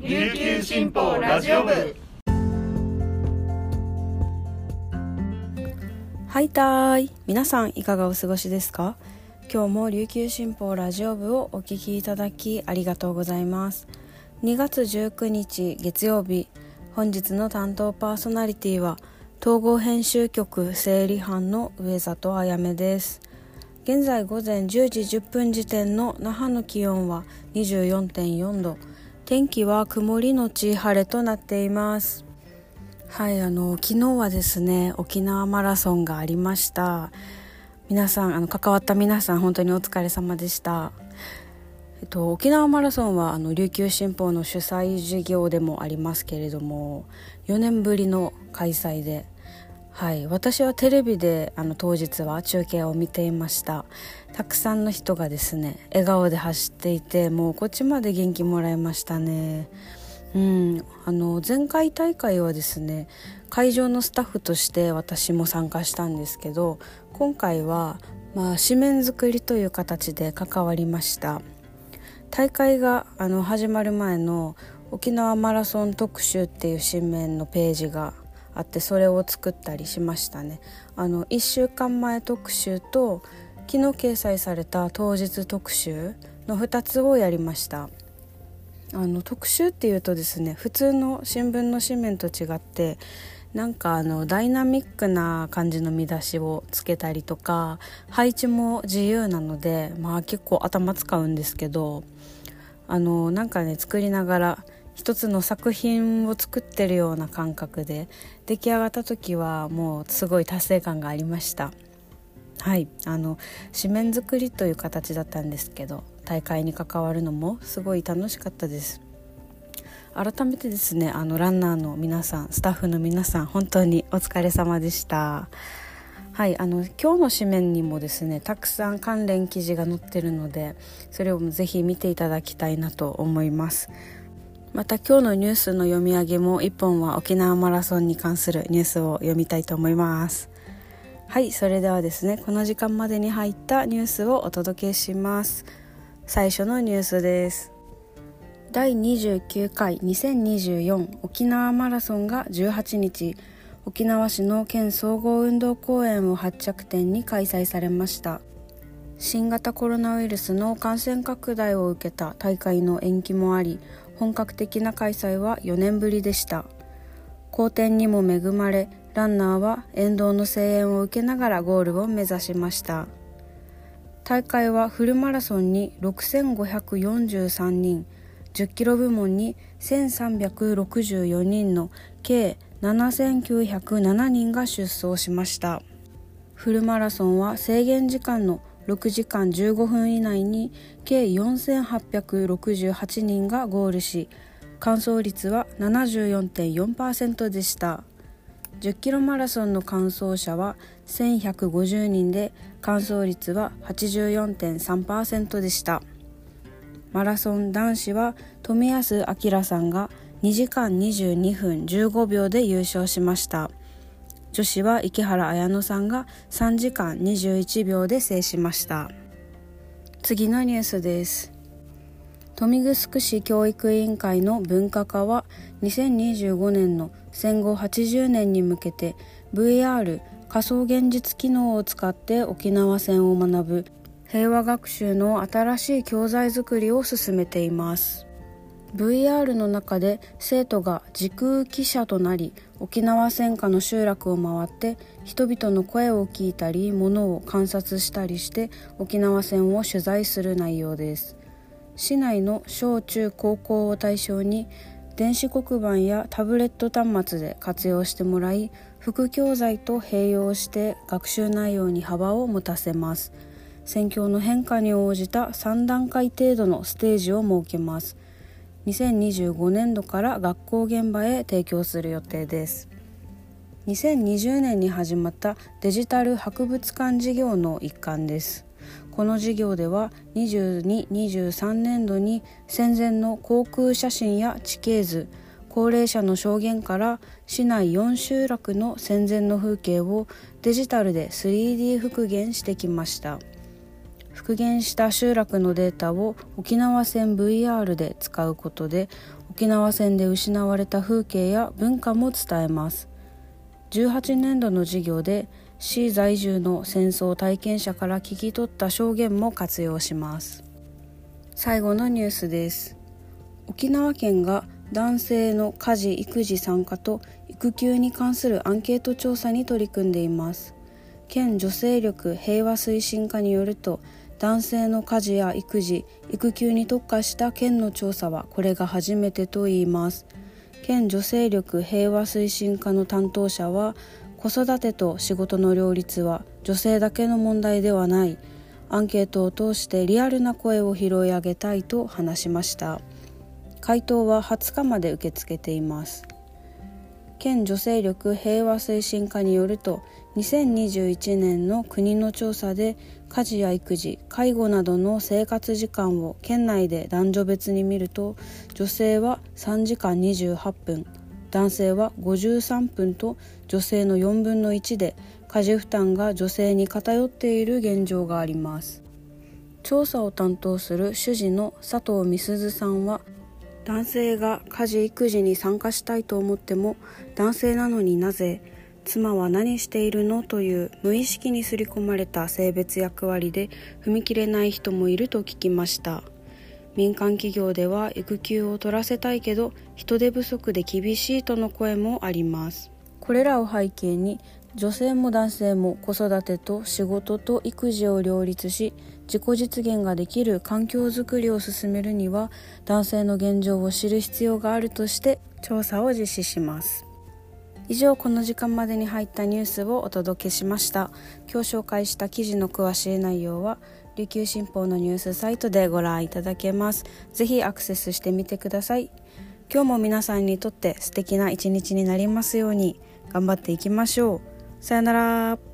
琉球新報ラジオ部。はいたーい。皆さんいかがお過ごしですか？今日も琉球新報ラジオ部をお聞きいただきありがとうございます。2月19日月曜日本日の担当パーソナリティは統合編集局整理班の上里あやめです。現在午前10時10分時点の那覇の気温は24.4度。天気は曇りのち晴れとなっています。はいあの昨日はですね沖縄マラソンがありました。皆さんあの関わった皆さん本当にお疲れ様でした。えっと、沖縄マラソンはあの琉球新報の主催事業でもありますけれども4年ぶりの開催で、はい、私はテレビであの当日は中継を見ていました。たくさんの人がですね笑顔で走っていてもうこっちまで元気もらいましたね。うん、あの前回大会はですね会場のスタッフとして私も参加したんですけど今回は、まあ、紙面作りという形で関わりました。大会があの始まる前の沖縄マラソン特集っていう紙面のページがあってそれを作ったりしましたね。あの1週間前特集と昨日掲載された当日特集の2つをやりました。あの特集っていうとですね普通の新聞の紙面と違ってなんかあのダイナミックな感じの見出しをつけたりとか配置も自由なのでまあ結構頭使うんですけどあのなんかね作りながら一つの作品を作ってるような感覚で出来上がった時はもうすごい達成感がありました。はい。あの紙面作りという形だったんですけど大会に関わるのもすごい楽しかったです。改めてですねあのランナーの皆さんスタッフの皆さん本当にお疲れ様でした。はい。あの今日の紙面にもですねたくさん関連記事が載ってるのでそれをぜひ見ていただきたいなと思います。また今日のニュースの読み上げも1本は沖縄マラソンに関するニュースを読みたいと思います。はいそれではですねこの時間までに入ったニュースをお届けします。最初のニュースです。第29回2024沖縄マラソンが18日沖縄市の県総合運動公園を発着点に開催されました。新型コロナウイルスの感染拡大を受けた大会の延期もあり本格的な開催は4年ぶりでした。好天にも恵まれランナーは沿道の声援を受けながらゴールを目指しました。大会はフルマラソンに6543人10キロ部門に1364人の計7907人が出走しました。フルマラソンは制限時間の6時間15分以内に計4868人がゴールし完走率は74.4%でした。10キロマラソンの完走者は1150人で完走率は84.3%でした。マラソン男子は富安明さんが2時間22分15秒で優勝しました。女子は池原綾乃さんが3時間21秒で制しました。次のニュースです。豊見城市教育委員会の文化課は2025年の戦後80年に向けて VR 仮想現実機能を使って沖縄戦を学ぶ平和学習の新しい教材作りを進めています。VR の中で生徒が時空記者となり沖縄戦火の集落を回って人々の声を聞いたり物を観察したりして沖縄戦を取材する内容です。市内の小中高校を対象に電子黒板やタブレット端末で活用してもらい副教材と併用して学習内容に幅を持たせます。戦況の変化に応じた3段階程度のステージを設けます。2025年度から学校現場へ提供する予定です。2020年に始まったデジタル博物館事業の一環です。この事業では2223年度に戦前の航空写真や地形図高齢者の証言から市内4集落の戦前の風景をデジタルで 3D 復元してきました。復元した集落のデータを沖縄戦 VR で使うことで沖縄戦で失われた風景や文化も伝えます。18年度の授業で市在住の戦争体験者から聞き取った証言も活用します。最後のニュースです。沖縄県が男性の家事育児参加と育休に関するアンケート調査に取り組んでいます。県女性力平和推進課によると男性の家事や育児育休に特化した県の調査はこれが初めてといいます。県女性力平和推進課の担当者は子育てと仕事の両立は女性だけの問題ではない。アンケートを通してリアルな声を拾い上げたいと話しました。回答は20日まで受け付けています。県女性力平和推進課によると2021年の国の調査で家事や育児介護などの生活時間を県内で男女別に見ると女性は3時間28分男性は53分と女性の4分の1で家事負担が女性に偏っている現状があります。調査を担当する主事の佐藤美鈴さんは男性が家事育児に参加したいと思っても男性なのになぜ妻は何しているのという無意識に刷り込まれた性別役割で踏み切れない人もいると聞きました。民間企業では育休を取らせたいけど人手不足で厳しいとの声もあります。これらを背景に女性も男性も子育てと仕事と育児を両立し自己実現ができる環境づくりを進めるには男性の現状を知る必要があるとして調査を実施します。以上この時間までに入ったニュースをお届けしました。今日紹介した記事の詳しい内容は琉球新報のニュースサイトでご覧いただけます。ぜひアクセスしてみてください。今日も皆さんにとって素敵な一日になりますように頑張っていきましょう。さよなら。